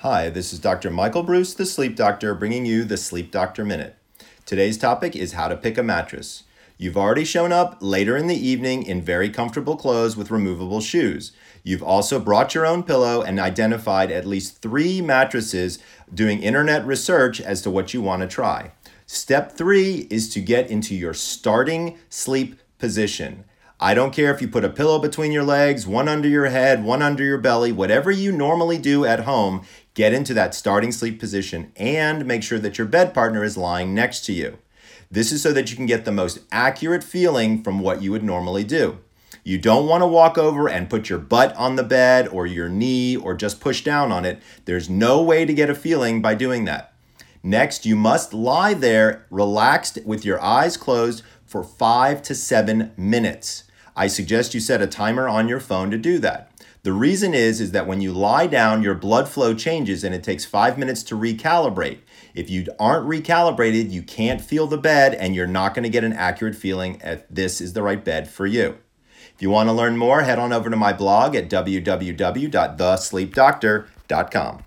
Hi, this is Dr. Michael Breus, the sleep doctor, bringing you the Sleep Doctor Minute. Today's topic is how to pick a mattress. You've already shown up later in the evening in very comfortable clothes with removable shoes. You've also brought your own pillow and identified at least three mattresses doing internet research as to what you want to try. Step three is to get into your starting sleep position. I don't care if you put a pillow between your legs, one under your head, one under your belly, whatever you normally do at home, get into that starting sleep position and make sure that your bed partner is lying next to you. This is so that you can get the most accurate feeling from what you would normally do. You don't want to walk over and put your butt on the bed or your knee or just push down on it. There's no way to get a feeling by doing that. Next, you must lie there relaxed with your eyes closed for five to seven minutes. I suggest you set a timer on your phone to do that. The reason is is that when you lie down, your blood flow changes and it takes 5 minutes to recalibrate. If you aren't recalibrated, you can't feel the bed and you're not going to get an accurate feeling if this is the right bed for you. If you want to learn more, head on over to my blog at www.thesleepdoctor.com.